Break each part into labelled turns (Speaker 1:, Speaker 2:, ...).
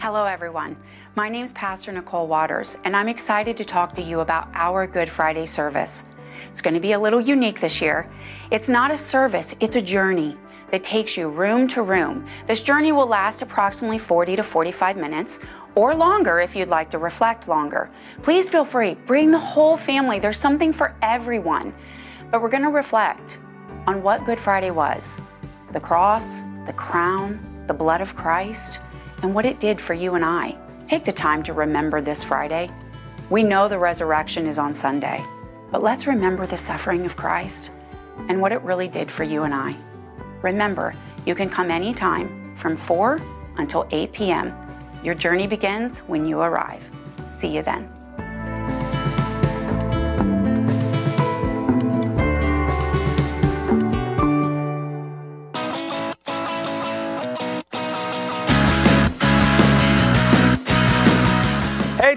Speaker 1: Hello, everyone. My name is Pastor Nicole Waters, and I'm excited to talk to you about our Good Friday service. It's going to be a little unique this year. It's not a service, it's a journey that takes you room to room. This journey will last approximately 40 to 45 minutes or longer if you'd like to reflect longer. Please feel free, bring the whole family. There's something for everyone. But we're going to reflect on what Good Friday was the cross, the crown, the blood of Christ, and what it did for you and I. Take the time to remember this Friday. We know the resurrection is on Sunday, but let's remember the suffering of Christ and what it really did for you and I. Remember, you can come anytime from 4 until 8 p.m. Your journey begins when you arrive. See you then.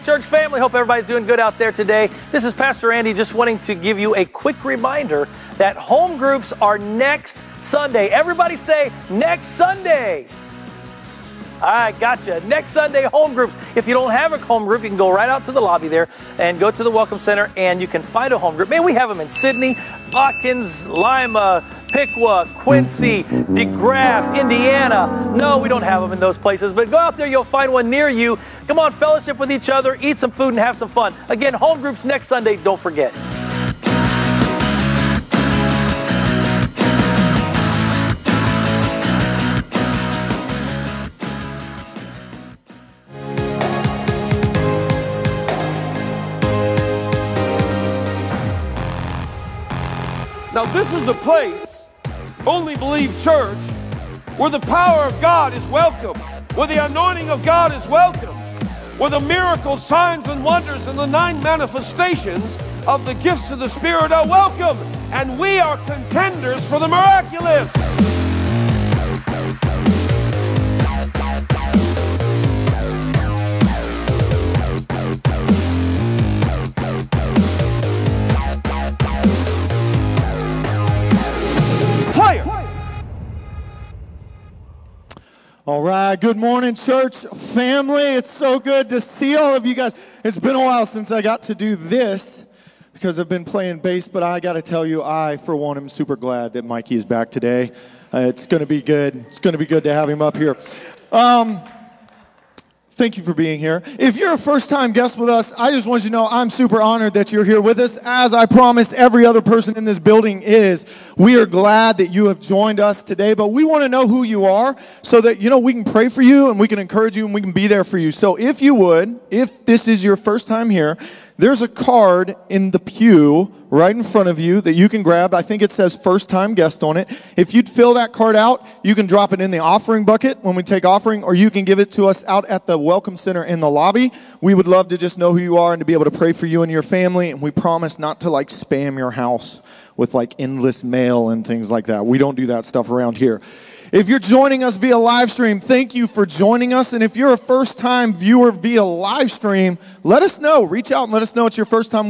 Speaker 2: Church family, hope everybody's doing good out there today. This is Pastor Andy just wanting to give you a quick reminder that home groups are next Sunday. Everybody say next Sunday. All right, gotcha. Next Sunday, home groups. If you don't have a home group, you can go right out to the lobby there and go to the Welcome Center and you can find a home group. Man, we have them in Sidney, Watkins, Lima, Piqua, Quincy, DeGraff, Indiana. No, we don't have them in those places, but go out there, you'll find one near you. Come on, fellowship with each other, eat some food, and have some fun. Again, home groups next Sunday, don't forget.
Speaker 3: Now, this is the place, Only Believe Church, where the power of God is welcome, where the anointing of God is welcome, where the miracles, signs, and wonders, and the nine manifestations of the gifts of the Spirit are welcome. And we are contenders for the miraculous.
Speaker 4: All right. Good morning, church family. It's so good to see all of you guys. It's been a while since I got to do this because I've been playing bass, but I got to tell you, I, for one, am super glad that Mikey is back today. Uh, it's going to be good. It's going to be good to have him up here. Um, Thank you for being here. If you're a first time guest with us, I just want you to know I'm super honored that you're here with us. As I promise every other person in this building is, we are glad that you have joined us today, but we want to know who you are so that, you know, we can pray for you and we can encourage you and we can be there for you. So if you would, if this is your first time here, there's a card in the pew right in front of you that you can grab. I think it says first time guest on it. If you'd fill that card out, you can drop it in the offering bucket when we take offering, or you can give it to us out at the Welcome Center in the lobby. We would love to just know who you are and to be able to pray for you and your family. And we promise not to like spam your house with like endless mail and things like that. We don't do that stuff around here. If you're joining us via live stream, thank you for joining us. And if you're a first time viewer via live stream, let us know. Reach out and let us know it's your first time.